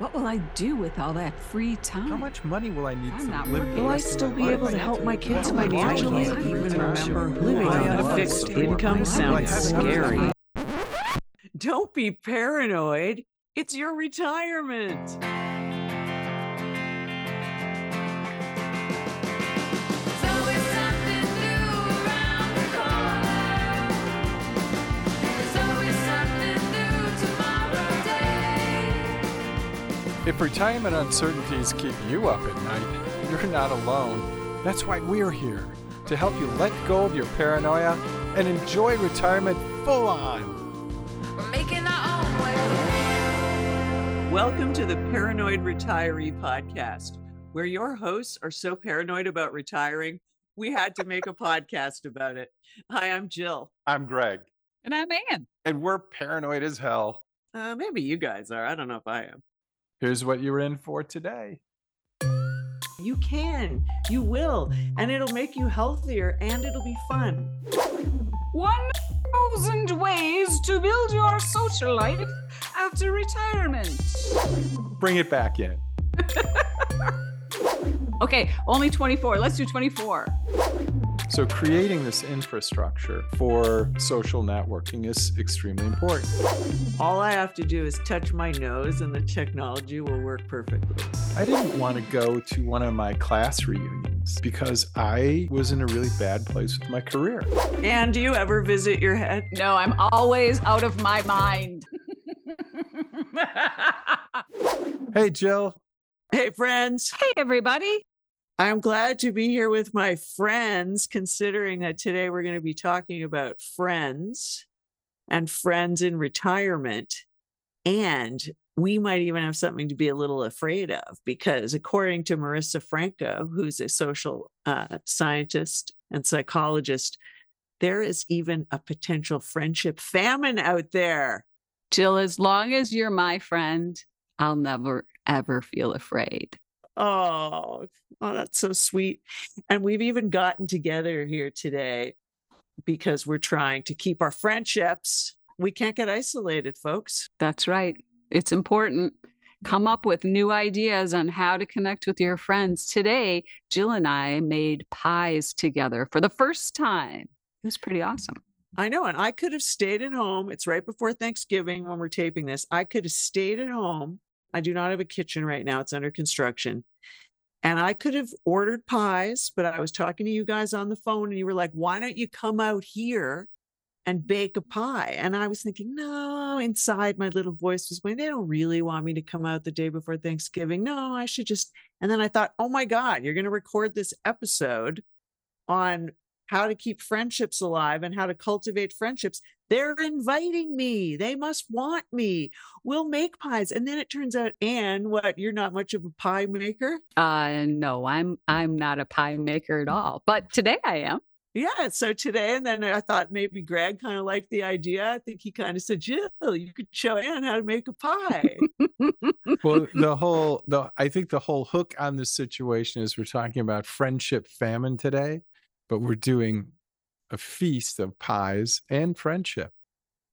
What will I do with all that free time? How much money will I need I'm to not live? working. Will I still be able to help my kids How financially? I will I even to remember retire? living Will I on a a fixed income sounds scary. Don't be paranoid. It's your retirement. If retirement uncertainties keep you up at night, you're not alone. That's why we're here to help you let go of your paranoia and enjoy retirement full on. We're making our own way. Welcome to the Paranoid Retiree Podcast, where your hosts are so paranoid about retiring, we had to make a podcast about it. Hi, I'm Jill. I'm Greg, And I'm Ann. and we're paranoid as hell. Uh, maybe you guys are. I don't know if I am. Here's what you're in for today. You can, you will, and it'll make you healthier and it'll be fun. 1,000 ways to build your social life after retirement. Bring it back in. Okay, only 24. Let's do 24. So, creating this infrastructure for social networking is extremely important. All I have to do is touch my nose and the technology will work perfectly. I didn't want to go to one of my class reunions because I was in a really bad place with my career. And do you ever visit your head? No, I'm always out of my mind. Hey, Jill. Hey, friends. hey, everybody. I'm glad to be here with my friends, considering that today we're going to be talking about friends and friends in retirement. And we might even have something to be a little afraid of because, according to Marissa Franco, who's a social uh, scientist and psychologist, there is even a potential friendship famine out there. Jill, as long as you're my friend, I'll never, ever feel afraid. Oh, oh, that's so sweet. And we've even gotten together here today because we're trying to keep our friendships. We can't get isolated, folks. That's right. It's important. Come up with new ideas on how to connect with your friends. Today, Jill and I made pies together for the first time. It was pretty awesome. I know. And I could have stayed at home. It's right before Thanksgiving when we're taping this. I could have stayed at home. I do not have a kitchen right now, it's under construction. And I could have ordered pies, but I was talking to you guys on the phone and you were like, why don't you come out here and bake a pie? And I was thinking, no, inside my little voice was going, they don't really want me to come out the day before Thanksgiving. No, I should just. And then I thought, oh my God, you're going to record this episode on how to keep friendships alive and how to cultivate friendships. They're inviting me. They must want me. We'll make pies. And then it turns out, Anne, what, you're not much of a pie maker? Uh no, I'm I'm not a pie maker at all. But today I am. Yeah. So today, and then I thought maybe Greg kind of liked the idea. I think he kind of said, Jill, you could show Anne how to make a pie. Well, the whole the I think the whole hook on this situation is we're talking about friendship famine today, but we're doing a feast of pies and friendship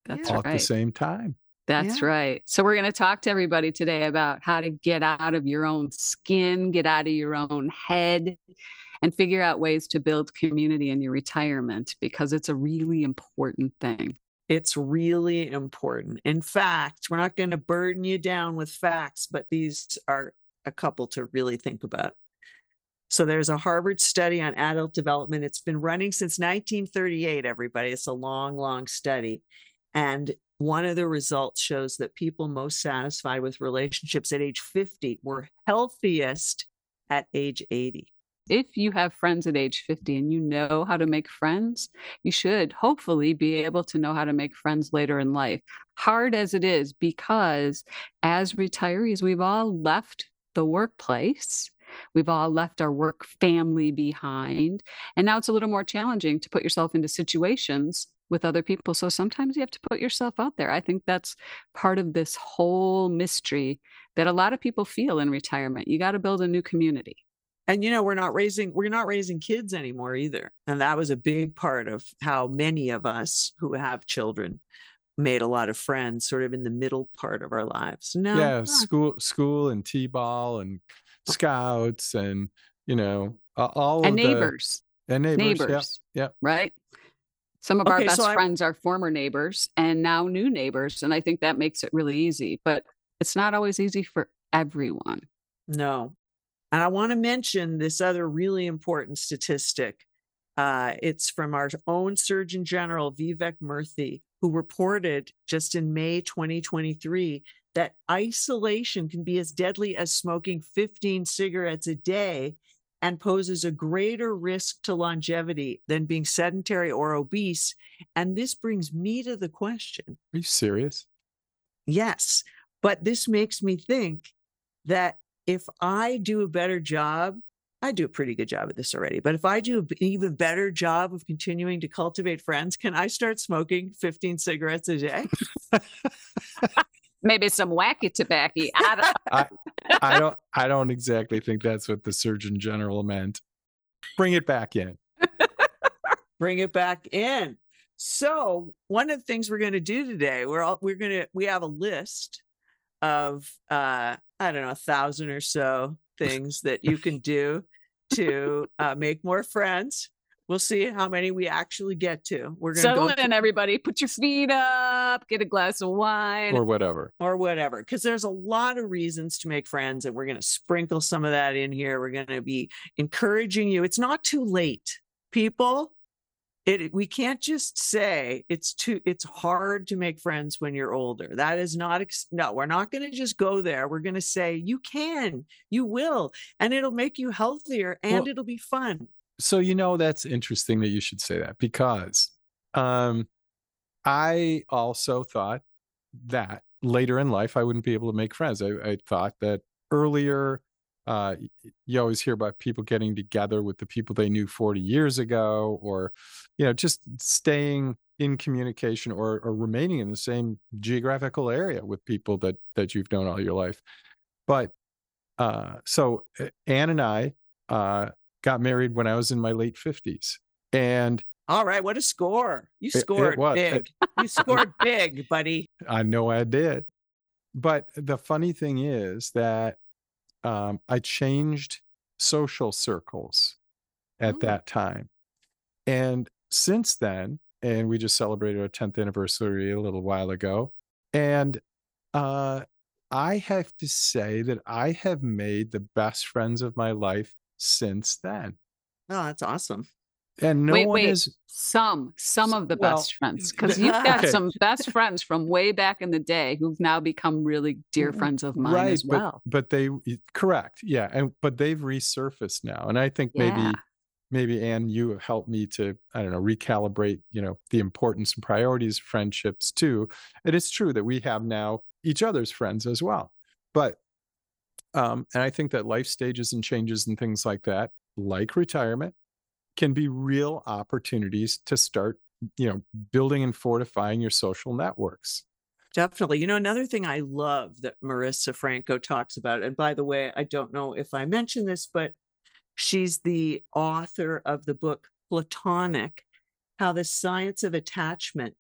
That's all at the same time. That's Yeah. right. So we're going to talk to everybody today about how to get out of your own skin, get out of your own head, and figure out ways to build community in your retirement because it's a really important thing. It's really important. In fact, we're not going to burden you down with facts, but these are a couple to really think about. So there's a Harvard study on adult development. It's been running since 1938, everybody. It's a long, long study. And one of the results shows that people most satisfied with relationships at age 50 were healthiest at age 80. If you have friends at age 50 and you know how to make friends, you should hopefully be able to know how to make friends later in life. Hard as it is, because as retirees, we've all left the workplace. We've all left our work family behind. And now it's a little more challenging to put yourself into situations with other people. So sometimes you have to put yourself out there. I think that's part of this whole mystery that a lot of people feel in retirement. You got to build a new community. and you know we're not raising we're not raising kids anymore either and that was a big part of how many of us who have children made a lot of friends sort of in the middle part of our lives. No. yeah, ah, school, school, and t-ball, and scouts, and you know, a- all and of the neighbors. and neighbors. Yep, neighbors. yep. Right. Some of our Okay, so best I- friends are former neighbors and now new neighbors. And I think that makes it really easy, but it's not always easy for everyone. No. And I want to mention this other really important statistic. Uh, it's from our own Surgeon General, Vivek Murthy, who reported just in May 2023 that isolation can be as deadly as smoking 15 cigarettes a day and poses a greater risk to longevity than being sedentary or obese. And this brings me to the question Are you serious? Yes. But this makes me think that if I do a better job, I do a pretty good job at this already, but if I do an even better job of continuing to cultivate friends, can I start smoking 15 cigarettes a day? Maybe some wacky tobacco. I don't- I don't. I don't exactly think that's what the Surgeon General meant. Bring it back in. Bring it back in. So, one of the things we're going to do today, we're all we're going to we have a list of uh I don't know, a thousand or so things that you can do to uh, make more friends. We'll see how many we actually get to. We're going to Settle go in, everybody. Put your feet up, get a glass of wine. or whatever. or whatever because there's a lot of reasons to make friends and we're going to sprinkle some of that in here we're going to be encouraging you it's not too late people it we can't just say it's too it's hard to make friends when you're older that is not ex- no we're not going to just go there we're going to say you can you will and it'll make you healthier and Well- it'll be fun So you know that's interesting that you should say that because um, I also thought that later in life I wouldn't be able to make friends. I, I thought that earlier. Uh, you always hear about people getting together with the people they knew 40 years ago, or you know, just staying in communication or or remaining in the same geographical area with people that that you've known all your life. But uh, so uh, Anne and I uh, got married when I was in my late 50s. And all right what a score you scored was. It- big you scored big buddy I know I did. But the funny thing is that um, I changed social circles at Oh. that time. And since then, and we just celebrated our 10th anniversary a little while ago. And uh, I have to say that I have made the best friends of my life since then. oh that's awesome And no Wait, one wait. is some, some of the Well, best friends, because you've got okay. some best friends from way back in the day who've now become really dear friends of mine as well. But they correct, yeah, and but they've resurfaced now, and I think maybe Yeah. maybe Anne, you have helped me to I don't know recalibrate, you know, the importance and priorities of friendships too. And it's true that we have now each other's friends as well, but um, and I think that life stages and changes and things like that, like retirement, can be real opportunities to start, you know, building and fortifying your social networks. Definitely. You know, another thing I love that Marissa Franco talks about, and by the way, I don't know if I mentioned this, but she's the author of the book Platonic How the Science of Attachment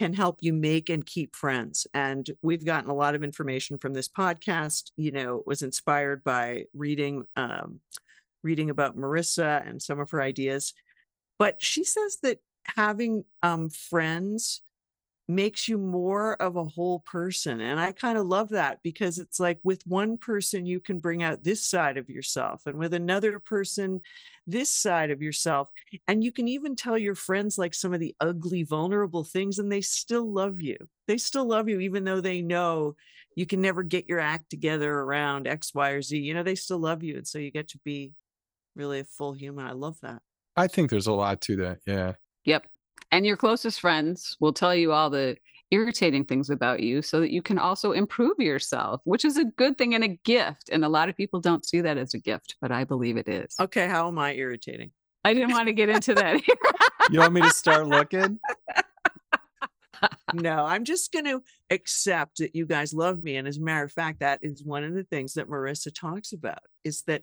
Can Help You Make and Keep Friends. And we've gotten a lot of information from this podcast, you know, was inspired by reading um, reading about Marissa and some of her ideas. But she says that having um, friends makes you more of a whole person. And I kind of love that because it's like with one person, you can bring out this side of yourself, and with another person, this side of yourself. And you can even tell your friends like some of the ugly, vulnerable things, and they still love you. They still love you, even though they know you can never get your act together around X, Y, or Z. You know, they still love you. And so you get to be really a full human. I love that. I think there's a lot to that. Yeah. Yep. And your closest friends will tell you all the irritating things about you so that you can also improve yourself, which is a good thing and a gift. And a lot of people don't see that as a gift, but I believe it is. Okay. How am I irritating? I didn't want to get into that. You want me to start looking? no, I'm just going to accept that you guys love me. And as a matter of fact, that is one of the things that Marissa talks about is that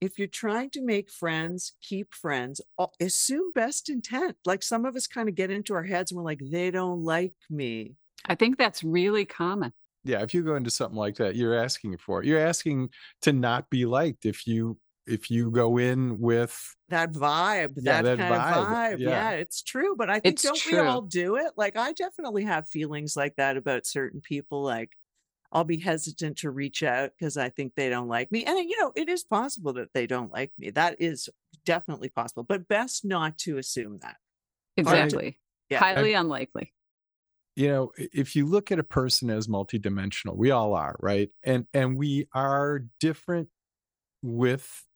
if you're trying to make friends, keep friends, assume best intent. Like some of us kind of get into our heads and we're like, they don't like me. I think that's really common. Yeah, if you go into something like that, you're asking for it. You're asking to not be liked if you if you go in with That vibe, Yeah, that, that kind vibe, of vibe. yeah. Yeah. it's true. But I think It's don't we all do it? Like I definitely have feelings like that about certain people. Like I'll be hesitant to reach out because I think they don't like me. And you know, it is possible that they don't like me. That is definitely possible, but best not to assume that. Hard to- Exactly. yeah. Highly unlikely. you know if you look at a person as multidimensional we all are right and and we are different with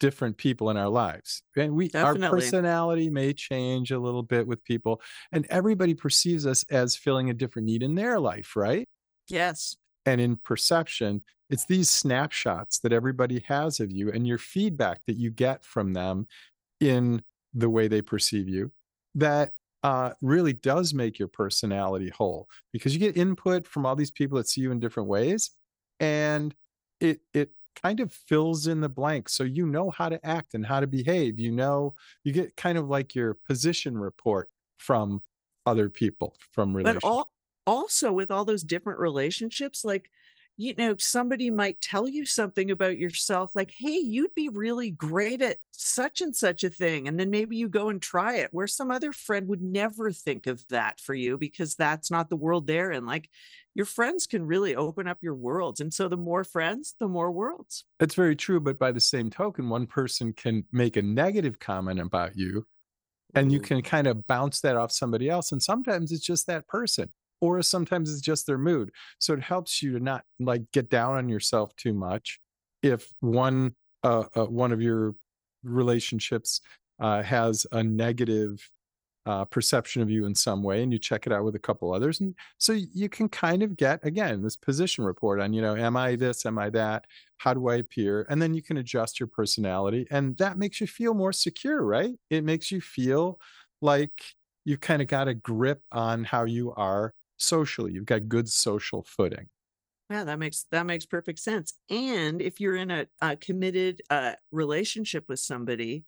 different people in our lives and we our personality may change a little bit with people and everybody perceives us as filling a different need in their life right Yes. And in perception it's these snapshots that everybody has of you and your feedback that you get from them in the way they perceive you that uh, really does make your personality whole because you get input from all these people that see you in different ways and it it kind of fills in the blanks so you know how to act and how to behave. You know you get kind of like your position report from other people from But relationships all, also with all those different relationships, like, you know, somebody might tell you something about yourself, like, hey, you'd be really great at such and such a thing. And then maybe you go and try it, where some other friend would never think of that for you because that's not the world they're in. Like, your friends can really open up your worlds. And so the more friends, the more worlds. That's very true. But by the same token, one person can make a negative comment about you and you can kind of bounce that off somebody else. And sometimes it's just that person, or sometimes it's just their mood. So it helps you to not like get down on yourself too much. If one, uh, uh one of your relationships uh, has a negative uh, perception of you in some way and you check it out with a couple others and so you can kind of get again this position report on you know am i this am i that how do i appear and then you can adjust your personality and that makes you feel more secure right it makes you feel like you've kind of got a grip on how you are socially you've got good social footing Yeah, that makes that makes perfect sense. And if you're in a, a committed uh, relationship with somebody,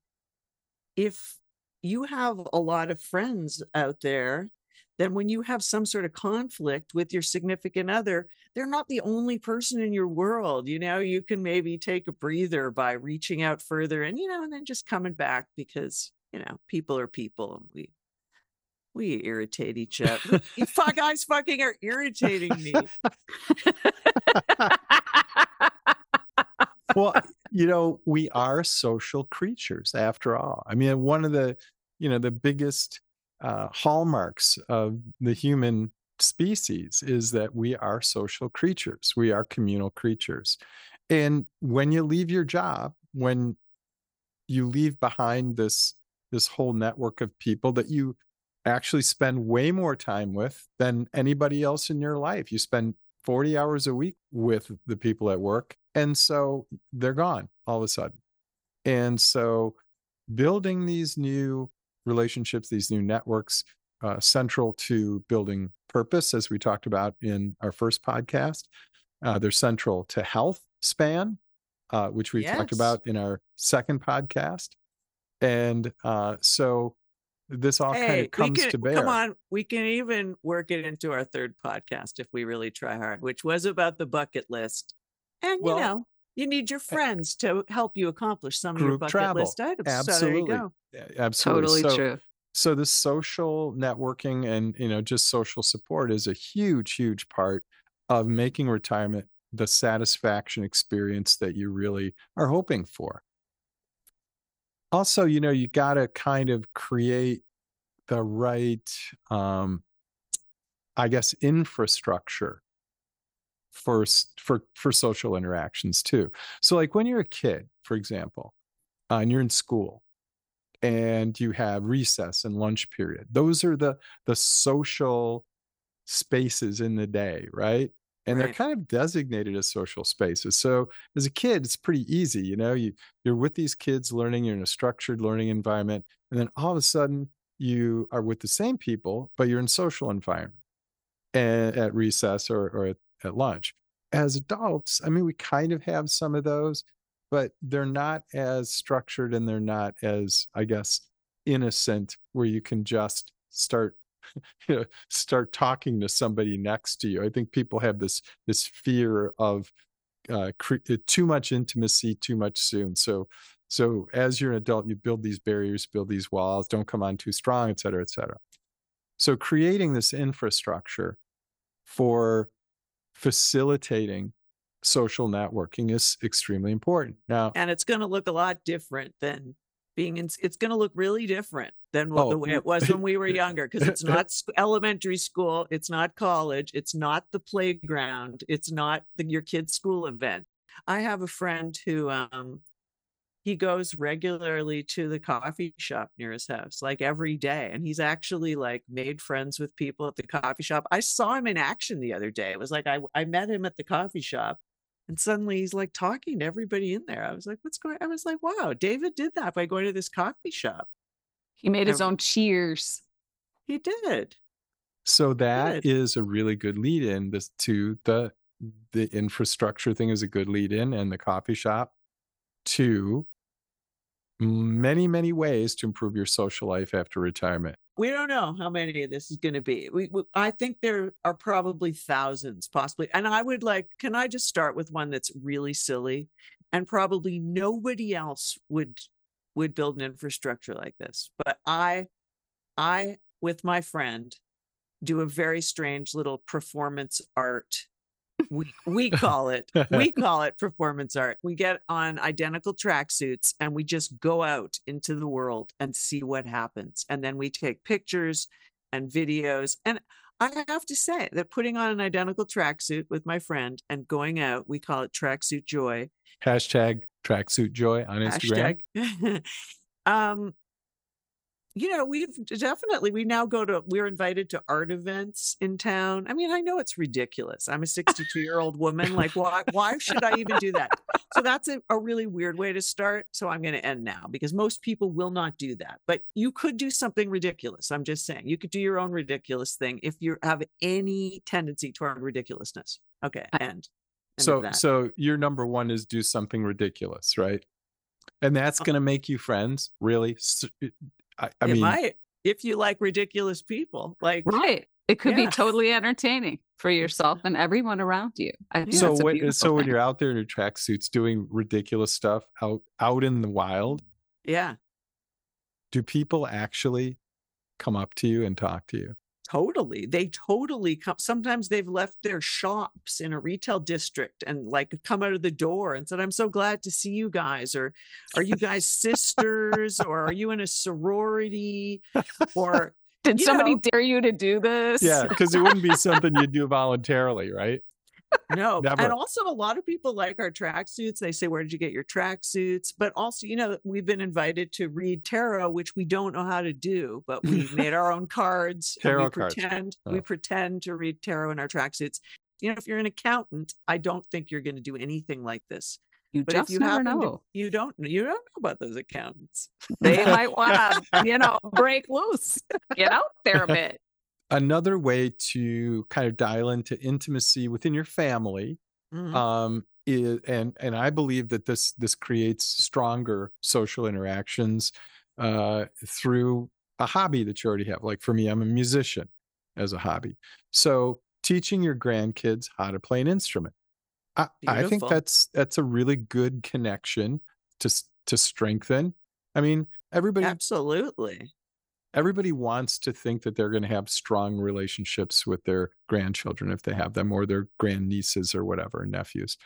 if you have a lot of friends out there, then when you have some sort of conflict with your significant other, they're not the only person in your world. You know, you can maybe take a breather by reaching out further, and you know, and then just coming back because you know people are people, and we we irritate each other. you fuck guys fucking are irritating me. well you know we are social creatures after all i mean one of the you know the biggest uh, hallmarks of the human species is that we are social creatures we are communal creatures and when you leave your job when you leave behind this this whole network of people that you actually spend way more time with than anybody else in your life. You spend 40 hours a week with the people at work and so they're gone all of a sudden. And so building these new relationships these new networks uh, central to building purpose as we talked about in our first podcast uh, they're central to health span uh, which we talked about in our second podcast. And uh, so this all kind of comes can, to bear Come on, we can even work it into our third podcast if we really try hard, which was about the bucket list. And Well, you know, you need your eh friends to help you accomplish some of your bucket travel. list items. So there Absolutely. you go. Yeah, absolutely Totally so, true. so the social networking and you know just social support is a huge huge part of making retirement the satisfaction experience that you really are hoping for also you know you got to kind of create the right um i guess infrastructure for for for social interactions too. So like when you're a kid for example uh, and you're in school and you have recess and lunch period those are the the social spaces in the day right and they're kind of designated as social spaces. So as a kid it's pretty easy you know you you're with these kids learning you're in a structured learning environment and then all of a sudden you are with the same people but you're in social environment and at recess or, or at, at lunch. As adults i mean we kind of have some of those but they're not as structured and they're not as, I guess, innocent where you can just start you know, start talking to somebody next to you. I think people have this this fear of uh, cre- uh, too much intimacy too much soon. So so as you're an adult, you build these barriers, build these walls, don't come on too strong, et cetera, et cetera. So creating this infrastructure for facilitating social networking is extremely important. Now, and it's going to look a lot different than being in it's going to look really different than what, Oh, the way it was when we were younger because it's not elementary school it's not college it's not the playground it's not the, your kid's school event. I have a friend who um he goes regularly to the coffee shop near his house like every day and he's actually like made friends with people at the coffee shop. I saw him in action the other day it was like i i met him at the coffee shop and suddenly he's like talking to everybody in there. I was like, what's going I was like, wow, David did that by going to this coffee shop. He made his Ev- own cheers. He did. so that Good. is a really good lead in this to the the infrastructure thing is a good lead in and the coffee shop to many many ways to improve your social life after retirement We don't know how many of this is going to be. We, we, I think there are probably thousands, possibly. And I would like, can I just start with one that's really silly, and probably nobody else would would build an infrastructure like this. But I, I with my friend, do a very strange little performance art. We we call it we call it performance art. We get on identical tracksuits and we just go out into the world and see what happens. And then we take pictures and videos. And I have to say that putting on an identical tracksuit with my friend and going out, we call it tracksuit joy. hashtag tracksuit joy on instagram um, you know, we've definitely we now go to we're invited to art events in town. I mean, I know it's ridiculous. I'm a 62 year old woman. Like, why why should I even do that? So that's a, a really weird way to start. So I'm going to end now because most people will not do that. But you could do something ridiculous. I'm just saying you could do your own ridiculous thing if you have any tendency toward ridiculousness. Okay, end. End so so your number one is do something ridiculous right and that's Uh going to make you friends really i, I it mean might if you like ridiculous people. Like Right. It could Yeah. be totally entertaining for yourself and everyone around you. I think so when beautiful so when you're out there in your tracksuits doing ridiculous stuff out out in the wild yeah. do people actually come up to you and talk to you Totally. They totally come. Sometimes they've left their shops in a retail district and like come out of the door and said, I'm so glad to see you guys. Or are you guys sisters? or are you in a sorority? Or Did somebody know- dare you to do this? yeah because it wouldn't be something you do voluntarily right no. Never. And also, a lot of people like our tracksuits. They say, Where did you get your tracksuits? But also, you know, we've been invited to read tarot, which we don't know how to do, but we made our own cards. Tarot we cards. pretend Oh. we pretend to read tarot in our tracksuits. You know, if you're an accountant, I don't think you're going to do anything like this. You But just if you never happen know. to, you don't you don't know about those accountants. They might want to, you know, break loose, get out there a bit. Another way to kind of dial into intimacy within your family Mhm. um is, and and i believe that this this creates stronger social interactions uh through a hobby that you already have like for me i'm a musician as a hobby so teaching your grandkids how to play an instrument i, I think that's that's a really good connection to to strengthen i mean everybody Absolutely. Everybody wants to think that they're going to have strong relationships with their grandchildren if they have them or their grandnieces or whatever nephews.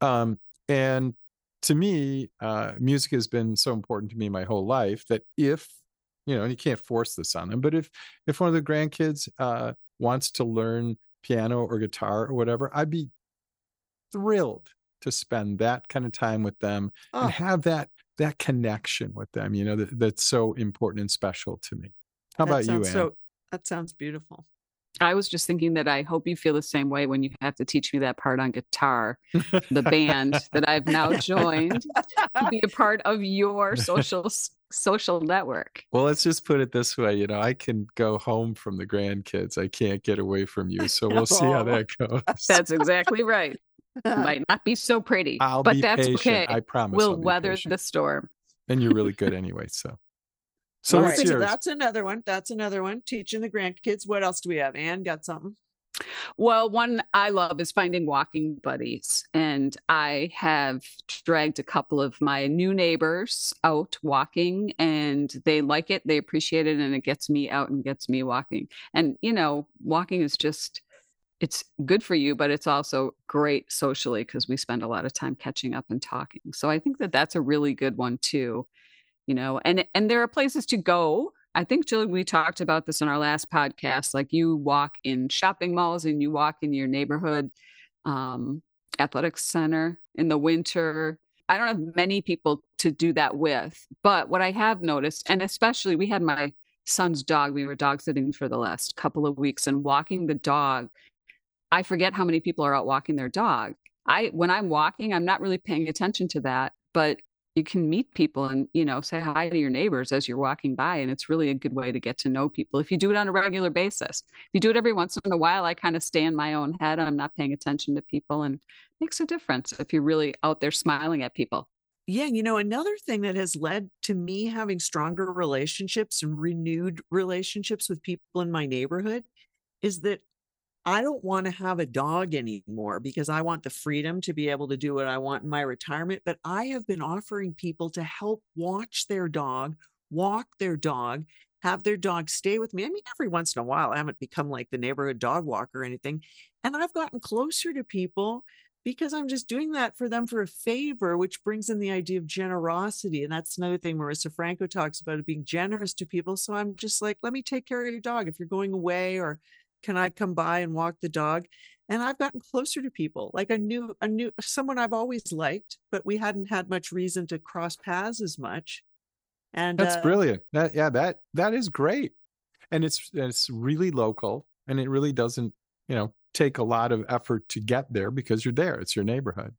Um and to me uh music has been so important to me my whole life that if you know and you can't force this on them but if if one of the grandkids uh wants to learn piano or guitar or whatever i'd be thrilled to spend that kind of time with them Oh, and have that that connection with them you know that, that's so important and special to me how that about you Anne? So that sounds beautiful. I was just thinking that I hope you feel the same way when you have to teach me that part on guitar, the band that I've now joined to be a part of your social social network. well let's just put it this way you know i can go home from the grandkids i can't get away from you so we'll see how Oh. that goes That's exactly right. Might not be so pretty, I'll but be that's patient. okay. I promise. we'll I'll be weather patient. the storm. And you're really good anyway. So, so right, so that's another one. That's another one. Teaching the grandkids. What else do we have? Anne got something. Well, one I love is finding walking buddies. And I have dragged a couple of my new neighbors out walking, and they like it. They appreciate it. And it gets me out and gets me walking. And, you know, walking is just, it's good for you, but it's also great socially because we spend a lot of time catching up and talking. So I think that that's a really good one too. You know, and and there are places to go I think, Jill, we talked about this in our last podcast. Like you walk in shopping malls and you walk in your neighborhood um, athletics center in the winter. I don't have many people to do that with. But what I have noticed, and especially we had my son's dog, we were dog sitting for the last couple of weeks and walking the dog. I forget how many people are out walking their dog. I when I'm walking, I'm not really paying attention to that, but you can meet people and you know say hi to your neighbors as you're walking by and it's really a good way to get to know people if you do it on a regular basis if you do it every once in a while i kind of stay in my own head i'm not paying attention to people and makes a difference if you're really out there smiling at people Yeah, you know, another thing that has led to me having stronger relationships and renewed relationships with people in my neighborhood is that I don't want to have a dog anymore because I want the freedom to be able to do what I want in my retirement. But I have been offering people to help watch their dog, walk their dog, have their dog stay with me. I mean, every once in a while, I haven't become like the neighborhood dog walker or anything. And I've gotten closer to people because I'm just doing that for them for a favor, which brings in the idea of generosity. And that's another thing Marissa Franco talks about being generous to people. So I'm just like, let me take care of your dog if you're going away, or can I come by and walk the dog? And I've gotten closer to people, like a new, a new someone I've always liked, but we hadn't had much reason to cross paths as much. And That's uh, brilliant. That yeah, that that is great. And it's it's really local and it really doesn't, you know, take a lot of effort to get there because you're there. It's your neighborhood.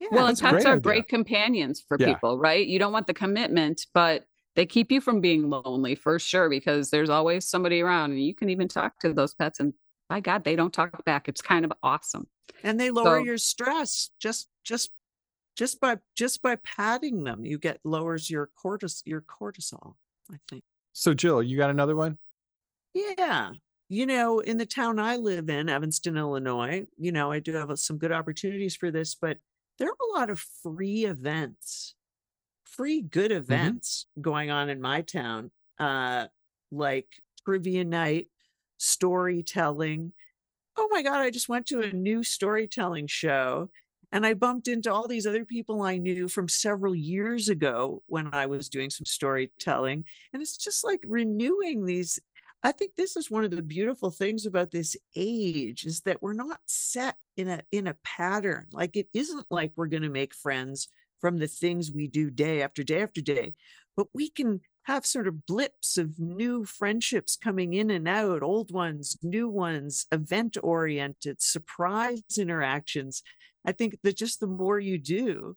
yeah, well and pets great are idea. great companions for Yeah. people right you don't want the commitment but they keep you from being lonely for sure because there's always somebody around and you can even talk to those pets and by god they don't talk back. It's kind of awesome. And they lower So- your stress just just just by just by patting them you get lowers your cortis your cortisol i think. So Jill, you got another one? yeah. You know in the town i live in evanston illinois you know i do have some good opportunities for this but there are a lot of free events free good events going on in my town uh like trivia night storytelling. Oh my god i just went to a new storytelling show and i bumped into all these other people i knew from several years ago when i was doing some storytelling and it's just like renewing these i think this is one of the beautiful things about this age is that we're not set in a in a pattern like it isn't like we're going to make friends from the things we do day after day after day but we can have sort of blips of new friendships coming in and out old ones new ones event oriented surprise interactions. I think that just the more you do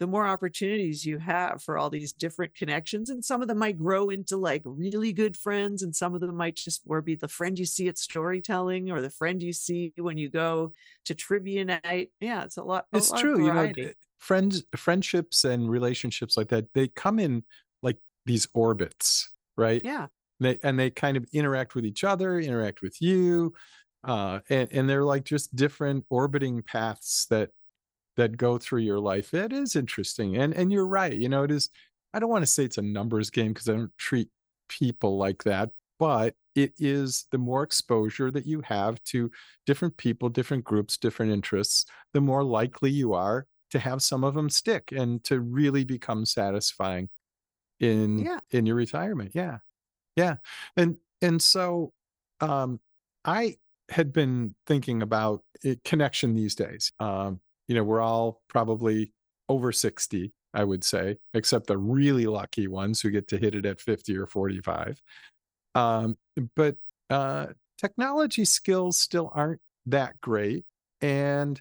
the more opportunities you have for all these different connections. And some of them might grow into like really good friends, and some of them might just more be the friend you see at storytelling or the friend you see when you go to trivia night. Yeah, it's a lot. a It's lot true. You know, friends, friendships and relationships like that, they come in like these orbits, right? yeah. They and they kind of interact with each other, interact with you. Uh, and, and they're like just different orbiting paths that that go through your life. It is interesting. And and you're right. You know, it is I don't want to say it's a numbers game because I don't treat people like that, but it is the more exposure that you have to different people, different groups, different interests, the more likely you are to have some of them stick and to really become satisfying in Yeah. in your retirement. Yeah. Yeah. And and so um I had been thinking about it, connection these days. Um, you know, we're all probably over 60, I would say, except the really lucky ones who get to hit it at 50 or 45. Um, but uh, technology skills still aren't that great. And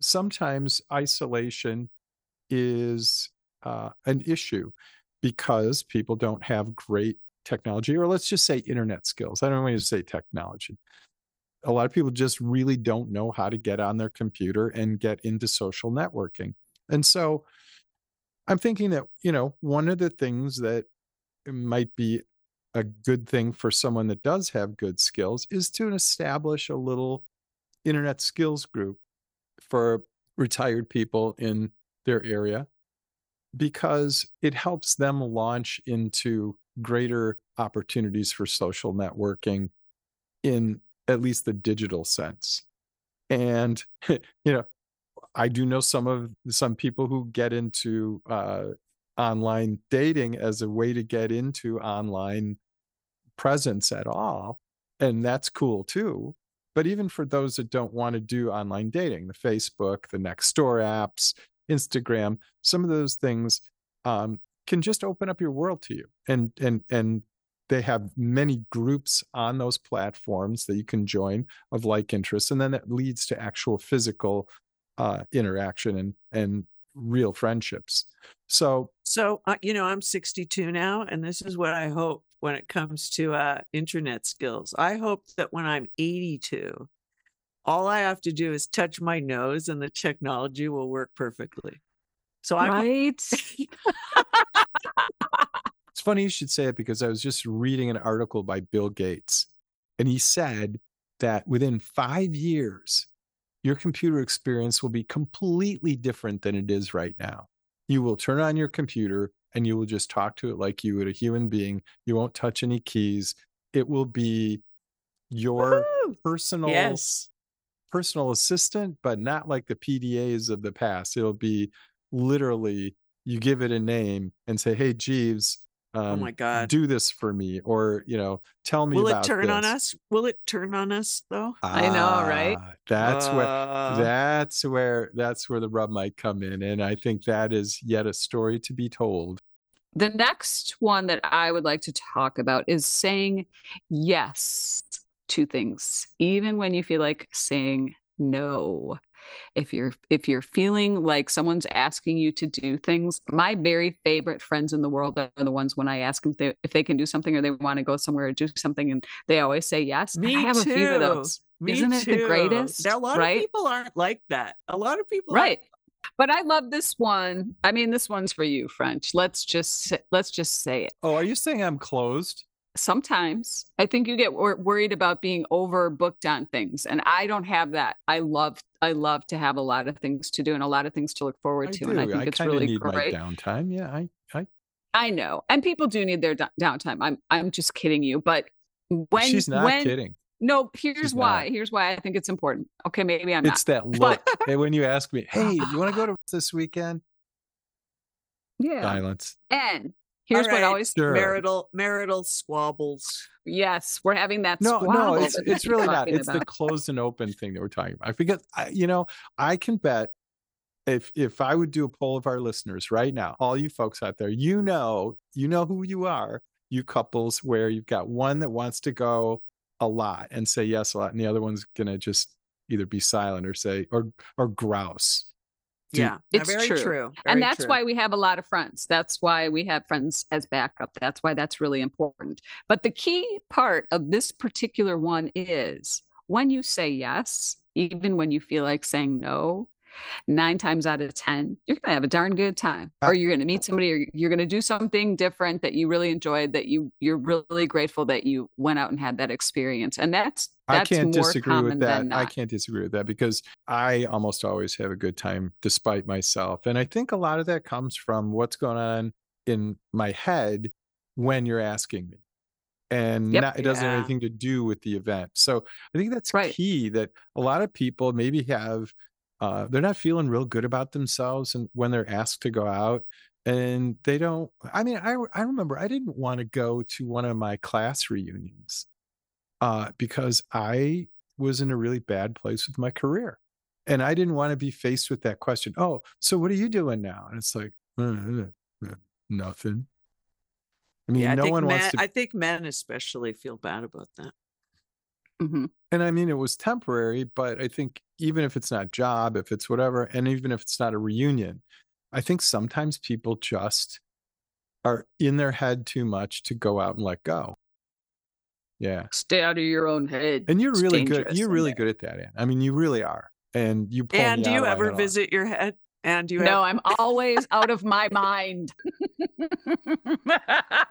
sometimes isolation is uh, an issue because people don't have great technology, or let's just say internet skills. I don't want to say technology. A lot of people just really don't know how to get on their computer and get into social networking. And so I'm thinking that, you know, one of the things that might be a good thing for someone that does have good skills is to establish a little internet skills group for retired people in their area because it helps them launch into greater opportunities for social networking in at least the digital sense. And, you know, I do know some of some people who get into uh, online dating as a way to get into online presence at all. And that's cool too. But even for those that don't want to do online dating, the Facebook, the Nextdoor apps, Instagram, some of those things um, can just open up your world to you. And and and they have many groups on those platforms that you can join of like interests, and then that leads to actual physical uh, interaction and and real friendships. So So, uh, you know, I'm 62 now, and this is what I hope when it comes to uh, internet skills. I hope that when I'm 82, all I have to do is touch my nose and the technology will work perfectly. So I'm right? Funny you should say it because I was just reading an article by Bill Gates, and he said that within five years, your computer experience will be completely different than it is right now. You will turn on your computer and you will just talk to it like you would a human being. You won't touch any keys. It will be your Woo! personal yes. personal assistant, but not like the PDAs of the past. It'll be literally you give it a name and say, "Hey, Jeeves, um, oh my God. do this for me," or you know, tell me. Will it about turn on us? Will it turn on us though? I know, right? Ah, That's where Uh, that's where that's where the rub might come in, and I think that is yet a story to be told. The next one that I would like to talk about is saying yes to things, even when you feel like saying no. If you're if you're feeling like someone's asking you to do things, my very favorite friends in the world are the ones when I ask them if they, if they can do something or they want to go somewhere or do something, and they always say yes. Me I have a few of too. those. Me Isn't it the too. greatest, Now, a lot right? of people aren't like that. A lot of people, aren't- Right. But I love this one. I mean, this one's for you, French. Let's just sa- let's just say it. Oh, are you saying I'm closed? Sometimes i think you get wor- worried about being overbooked on things and i don't have that i love i love to have a lot of things to do and a lot of things to look forward I to do. and i think I it's really need great my downtime. Yeah, I I i know and people do need their d- downtime i'm i'm just kidding you but when she's not when kidding. no here's She's why not. here's why i think it's important okay maybe i'm It's not that But- look. and when you ask me, "Hey, you want to go to this weekend?" yeah Silence. and here's All what right, always Sure. marital marital squabbles. yes we're having that No, no, it's it's really not. talking It's the closed and open thing that we're talking about. Because I, you know, I can bet if if I would do a poll of our listeners right now, all you folks out there, you know, you know who you are, you couples where you've got one that wants to go a lot and say yes a lot, and the other one's gonna just either be silent or say or or grouse. Do- yeah, uh, It's very true. true. and that's true. why we have a lot of friends that's why we have friends as backup that's why that's really important but the key part of this particular one is when you say yes even when you feel like saying no nine times out of ten you're gonna have a darn good time Uh, or you're gonna meet somebody or you're gonna do something different that you really enjoyed that you you're really grateful that you went out and had that experience and that's I can't more disagree with that. I can't disagree with that because I almost always have a good time despite myself. And I think a lot of that comes from what's going on in my head when you're asking me. And Yep. not, it doesn't have anything to do with the event. So I think that's Right. key that a lot of people maybe have uh, they're not feeling real good about themselves and when they're asked to go out and they don't i mean i i remember i didn't want to go to one of my class reunions uh, because I was in a really bad place with my career. And I didn't want to be faced with that question. Oh, so what are you doing now? And it's like, "Uh, uh, uh, nothing. I mean, yeah, I no one men, wants to. I think men especially feel bad about that. Mhm. and I mean, it was temporary, but I think even if it's not job, if it's whatever, and even if it's not a reunion, I think sometimes people just are in their head too much to go out and let go. Yeah. Stay out of your own head. And you're really good. You're really good at that, Ann. I mean, you really are. And you And do you ever visit your head? And do you No, have, I'm always out of my mind. but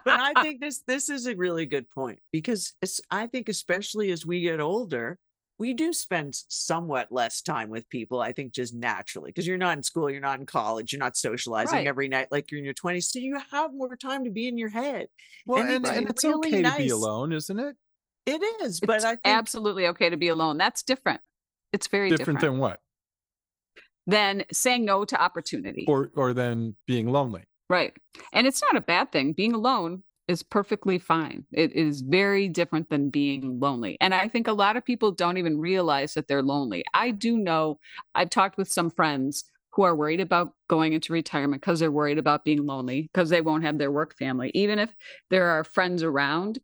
I think this this is a really good point because it's, I think especially as we get older, we do spend somewhat less time with people. I think just naturally because you're not in school, you're not in college, you're not socializing Right. every night like you're in your 20s, so you have more time to be in your head. Well, and and, it's and it's really okay to be alone, isn't it? It is, but it's I think absolutely okay to be alone. That's different. It's very Different, different, than what? Than saying no to opportunity. Or or than being lonely. Right. And it's not a bad thing. Being alone is perfectly fine. It is very different than being lonely. And I think a lot of people don't even realize that they're lonely. I do know, I've talked with some friends who are worried about going into retirement because they're worried about being lonely because they won't have their work family. Even if there are friends around,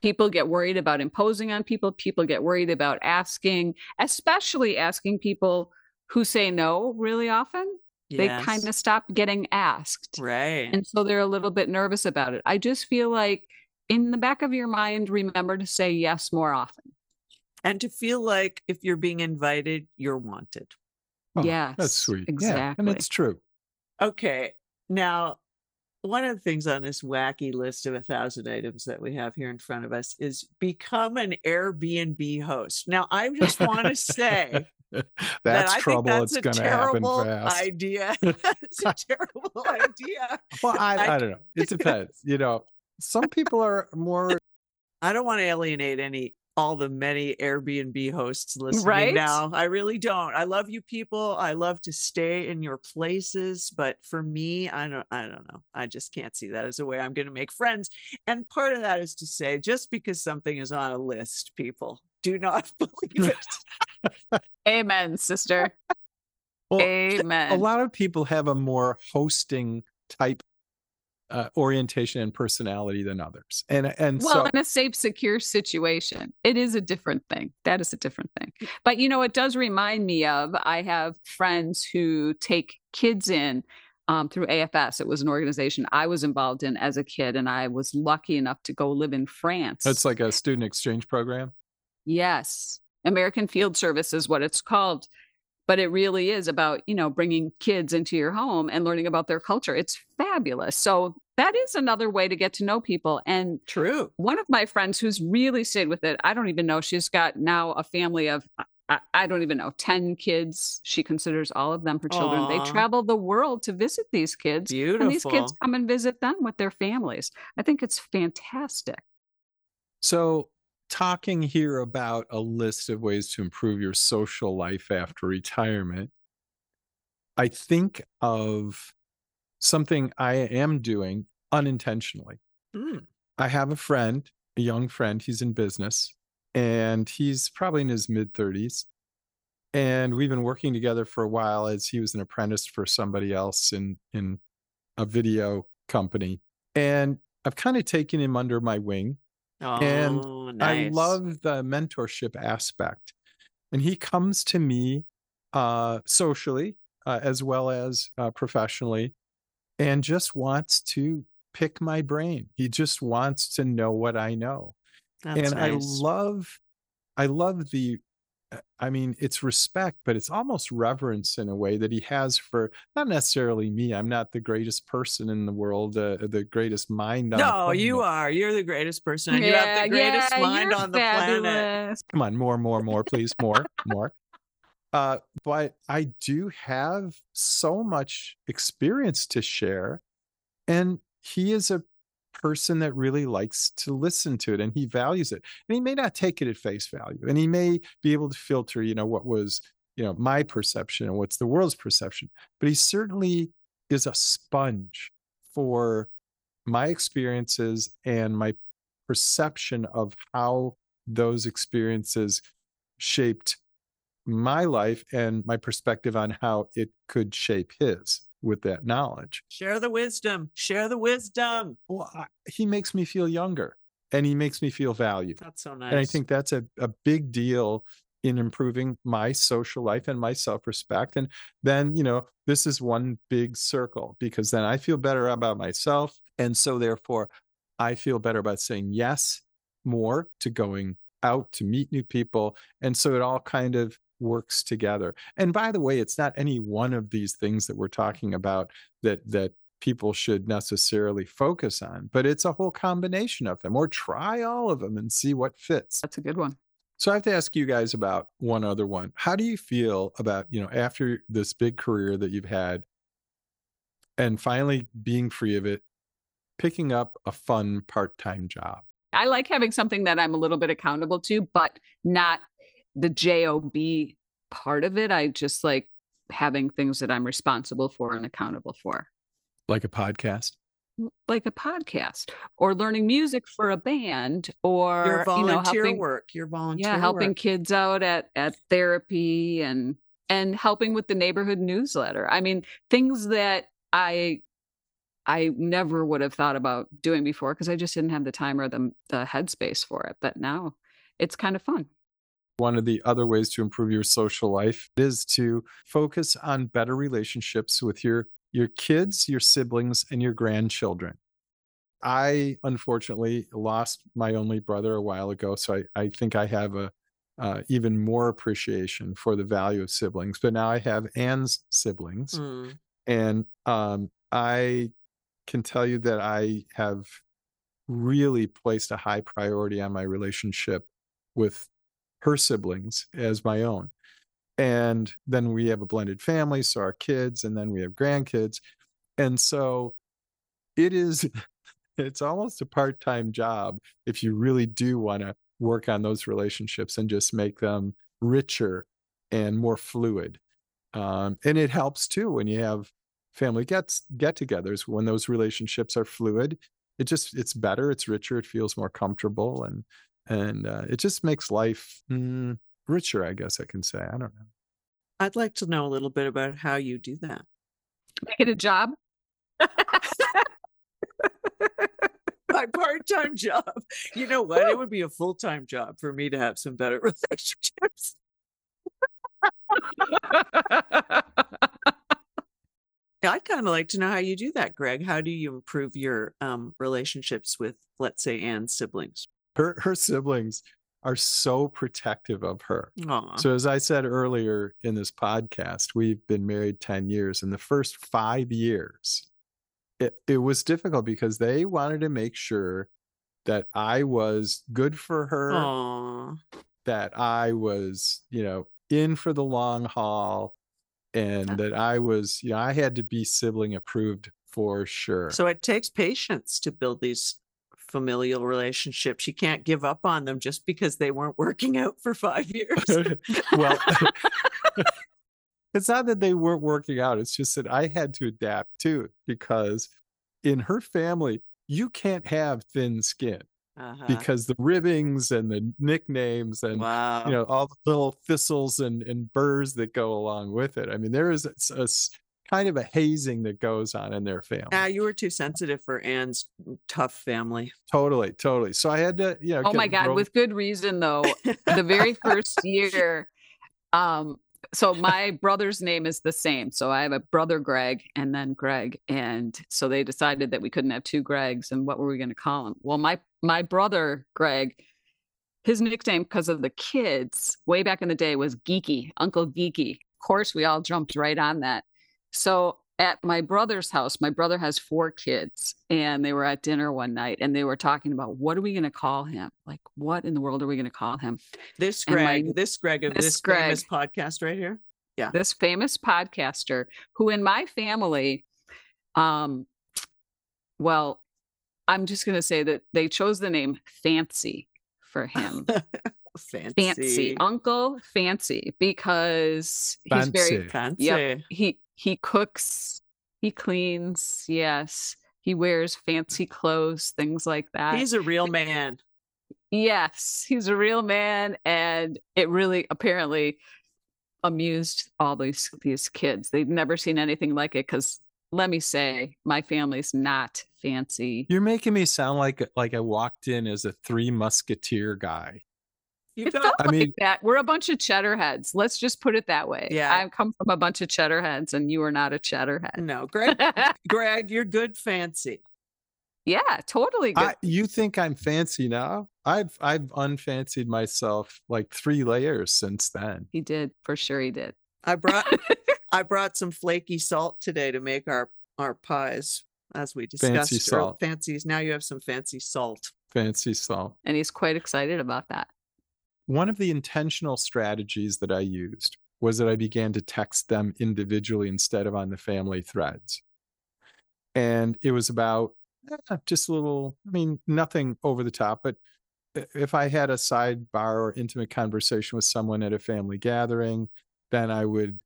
people get worried about imposing on people. People get worried about asking, especially asking people who say no really often. They kind of stop getting asked. right. And so they're a little bit nervous about it. I just feel like in the back of your mind, remember to say yes more often. and to feel like if you're being invited, you're wanted. Oh, yes. That's sweet. Yeah. Exactly. And it's true. Okay. Now, one of the things on this wacky list of a thousand items that we have here in front of us is become an Airbnb host. Now, I just want to say that that's I trouble. think that's it's going to happen fast. idea. it's a terrible idea. Well, I, I I don't know. It depends. you know, some people are more I don't want to alienate any all the many Airbnb hosts listening Right? now. I really don't. I love you people. I love to stay in your places, but for me, I don't I don't know. I just can't see that as a way I'm going to make friends. And part of that is to say just because something is on a list, people, do not believe it. Amen, sister. well, Amen. a lot of people have a more hosting type uh, orientation and personality than others. And and well, so in a safe, secure situation, it is a different thing. That is a different thing. But you know, it does remind me of I have friends who take kids in um, through AFS. It was an organization I was involved in as a kid, and I was lucky enough to go live in France. it's like a student exchange program. Yes. American Field Service is what it's called. But it really is about, you know, bringing kids into your home and learning about their culture. It's fabulous. So that is another way to get to know people. And True. one of my friends who's really stayed with it, I don't even know, she's got now a family of, I, I don't even know, 10 kids. She considers all of them her children. They travel the world to visit these kids. And these kids come and visit them with their families. I think it's fantastic. So, talking here about a list of ways to improve your social life after retirement, I think of something I am doing unintentionally. Mm, I have a friend, a young friend, he's in business and he's probably in his mid 30s. And we've been working together for a while as he was an apprentice for somebody else in in a video company. And I've kind of taken him under my wing And Oh, I love the mentorship aspect. And he comes to me uh, socially uh, as well as uh, professionally and just wants to pick my brain. He just wants to know what I know. That's and I love, I love the, I mean, it's respect, but it's almost reverence in a way that he has for not necessarily me. I'm not the greatest person in the world, uh, the greatest mind on the No, you are. You're the greatest person. And you have the greatest yeah, mind on the planet. come on more more more please more more uh but i do have so much experience to share and he is a person that really likes to listen to it and he values it and he may not take it at face value and he may be able to filter you know what was you know my perception and what's the world's perception but he certainly is a sponge for my experiences and my perception of how those experiences shaped my life and my perspective on how it could shape his with that knowledge. Share the wisdom. Share the wisdom. Well, I, he makes me feel younger and he makes me feel valued. That's so nice. And I think that's a, a big deal in improving my social life and my self respect. And then, you know, this is one big circle because then I feel better about myself. And so, therefore, I feel better about saying yes more to going out to meet new people. And so it all kind of works together. And by the way, it's not any one of these things that we're talking about that that people should necessarily focus on, but it's a whole combination of them or try all of them and see what fits. That's a good one. So I have to ask you guys about one other one. How do you feel about, you know, after this big career that you've had and finally being free of it, picking up a fun part-time job? I like having something that I'm a little bit accountable to, but not the job part of it. I just like having things that I'm responsible for and accountable for, Like a podcast? like a podcast or learning music for a band Your or you know volunteer helping work. Your volunteer yeah helping work. kids out at at therapy and and helping with the neighborhood newsletter i mean things that i i never would have thought about doing before because i just didn't have the time or the the headspace for it but now it's kind of fun one of the other ways to improve your social life is to focus on better relationships with your your kids your siblings and your grandchildren i unfortunately lost my only brother a while ago so i, I think i have a uh, even more appreciation for the value of siblings but now i have anne's siblings Mm. and um, I can tell you that I have really placed a high priority on my relationship with her siblings as my own. And then we have a blended family, so our kids, and then we have grandkids. And so it is, it's almost a part time job if you really do want to work on those relationships and just make them richer and more fluid. Um, and it helps too when you have family gets get-togethers when those relationships are fluid. It just it's better, it's richer, it feels more comfortable, and and uh, it just makes life mm, richer. I guess I can say. I don't know. I'd like to know a little bit about how you do that. make it a job My part-time job. You know what? It would be a full-time job for me to have some better relationships. I'd kind of like to know how you do that, Greg. How do you improve your um, relationships with, let's say, Anne's siblings? Her her siblings are so protective of her. Aw. So as I said earlier in this podcast, we've been married 10 years. In the first five years, it, it was difficult because they wanted to make sure that I was good for her, Aw. that I was, you know, in for the long haul, and Yeah. that I was, you know, I had to be sibling approved for sure. So it takes patience to build these familial relationships. You can't give up on them just because they weren't working out for five years. well, it's not that they weren't working out. It's just that I had to adapt too, because in her family, you can't have thin skin Uh-huh. because the ribbings and the nicknames and wow. you know all the little thistles and, and burrs that go along with it. I mean, there is a, a kind of a hazing that goes on in their family. Ah, you were too sensitive for Anne's tough family. totally, totally. So I had to, you know. oh my god ro- with good reason though the very first year um so my brother's name is the same so i have a brother greg and then greg and so they decided that we couldn't have two gregs and what were we going to call him well my my brother greg his nickname because of the kids way back in the day was geeky uncle geeky of course we all jumped right on that so at my brother's house my brother has four kids and they were at dinner one night and they were talking about what are we going to call him like what in the world are we going to call him This And my- Greg, this Greg of this this, famous podcast right here. Yeah. This famous podcaster who in my family um well i'm just going to say that they chose the name fancy for him Fancy. fancy uncle fancy because he's very Fancy. Fancy. he he cooks he cleans yes he wears fancy clothes things like that He's a real man. yes he's a real man and it really apparently amused all these these kids they'd never seen anything like it because let me say my family's not fancy You're making me sound like like I walked in as a three musketeer guy. You it felt I like mean- that we're a bunch of cheddar heads let's just put it that way Yeah. i come from a bunch of cheddar heads and you are not a cheddar head no, Greg. Greg, you're good fancy. Yeah, totally good. I, you think I'm fancy now? I've I've unfancied myself like three layers since then. he did for sure. He did. I brought I brought some flaky salt today to make our our pies as we discussed. Fancy salt. Fancies. Now you have some fancy salt. Fancy salt. and he's quite excited about that. One of the intentional strategies that I used was that I began to text them individually instead of on the family threads. And it was about eh, just a little, I mean, nothing over the top, but if I had a sidebar or intimate conversation with someone at a family gathering, then I would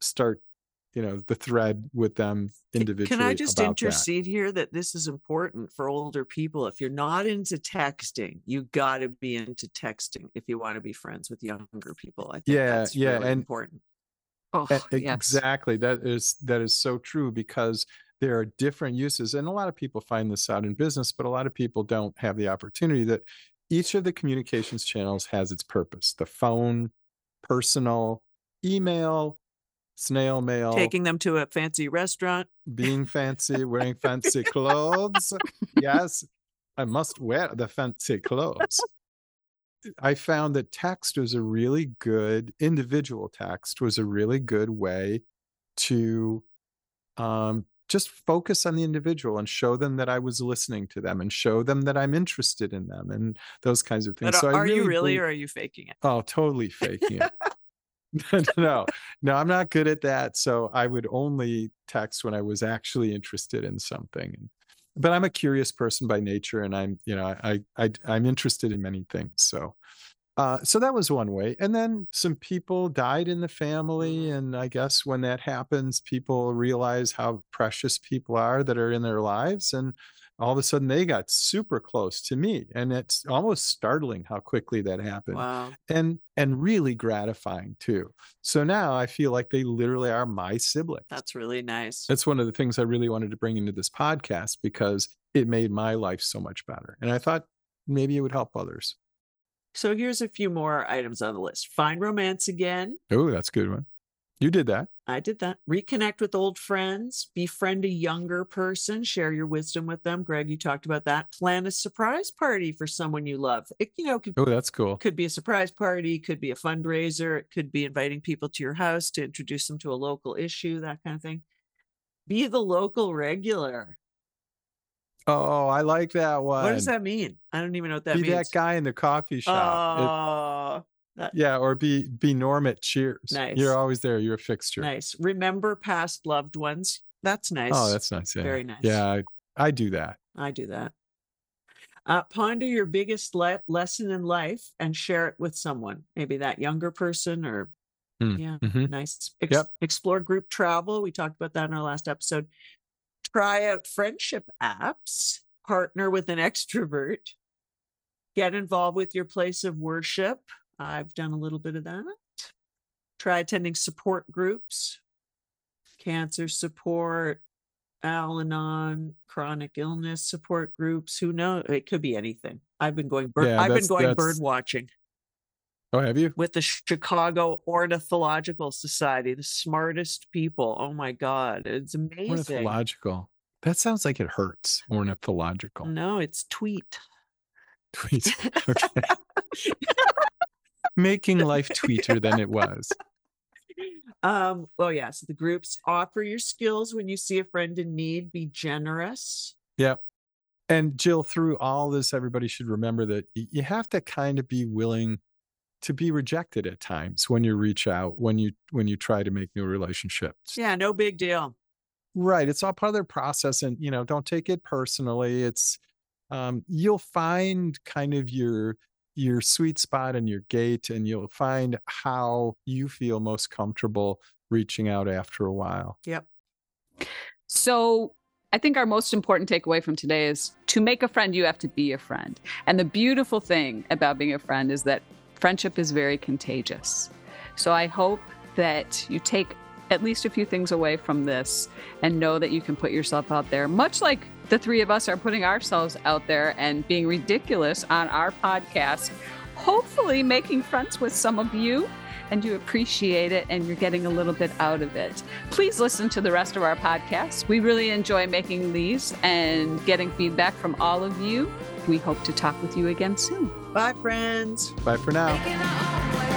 start, you know, the thread with them individually. Can I just about that. intercede here that this is important for older people? If you're not into texting, you got to be into texting if you want to be friends with younger people. I think Yeah, that's yeah, really and- important. Oh, E- yes. Exactly. That is that is so true because there are different uses, and a lot of people find this out in business, but a lot of people don't have the opportunity that each of the communications channels has its purpose. The phone, personal, email, snail mail, Taking them to a fancy restaurant. being fancy, wearing fancy clothes. Yes, I must wear the fancy clothes. I found that text was a really good individual text was a really good way to um, just focus on the individual and show them that I was listening to them and show them that I'm interested in them and those kinds of things. But so are I you really really believe- or are you faking it? Oh, totally faking it. no, no, I'm not good at that. So I would only text when I was actually interested in something. But I'm a curious person by nature, and I'm, you know, I, I, I'm interested in many things. So, uh, so that was one way. And then some people died in the family, and I guess when that happens, people realize how precious people are that are in their lives, and all of a sudden they got super close to me, and it's almost startling how quickly that happened Wow. and and really gratifying too. So now I feel like they literally are my siblings. That's really nice. That's one of the things I really wanted to bring into this podcast because it made my life so much better. And I thought maybe it would help others. So here's a few more items on the list. Find romance again. Oh, that's a good one. You did that. I did that. Reconnect with old friends. Befriend a younger person. Share your wisdom with them. Greg, you talked about that. Plan a surprise party for someone you love. It, you know, could, Oh, that's cool. could be a surprise party, could be a fundraiser, it could be inviting people to your house to introduce them to a local issue, that kind of thing. Be the local regular. Oh, I like that one. What does that mean? I don't even know what that be means. that guy in the coffee shop. Oh, that, yeah, or be be Norm at Cheers. Nice. You're always there. You're a fixture. nice. Remember past loved ones. That's nice. Oh, that's nice. Yeah. Very nice. Yeah, I, I do that. I do that. Uh, ponder your biggest le- lesson in life and share it with someone, maybe that younger person or Mm, yeah, mhm. nice. Ex- Yep. Explore group travel. We talked about that in our last episode. Try out friendship apps. Partner with an extrovert. Get involved with your place of worship. I've done a little bit of that. Try attending support groups, cancer support, Al Anon, chronic illness support groups. Who knows? It could be anything. I've been going bird. Yeah, I've been going that's- bird watching Oh, have you? with the Chicago Ornithological Society, the smartest people. Oh my God, it's amazing. Ornithological. That sounds like it hurts. Ornithological. No, it's tweet. Tweet. Okay. Making life tweeter than it was. Um, oh yes, the groups offer your skills when you see a friend in need. Be generous. Yep. And Jill, through all this, everybody should remember that you have to kind of be willing to be rejected at times when you reach out, when you when you try to make new relationships. Yeah, no big deal. Right. It's all part of their process. And, you know, don't take it personally. It's, um, you'll find kind of your, your sweet spot and your gait, and you'll find how you feel most comfortable reaching out after a while. Yep. So I think our most important takeaway from today is to make a friend, you have to be a friend. And the beautiful thing about being a friend is that friendship is very contagious. So I hope that you take at least a few things away from this and know that you can put yourself out there, much like the three of us are putting ourselves out there and being ridiculous on our podcast, hopefully making friends with some of you and you appreciate it and you're getting a little bit out of it. Please listen to the rest of our podcasts. We really enjoy making these and getting feedback from all of you. We hope to talk with you again soon. Bye, friends. Bye for now. Making our own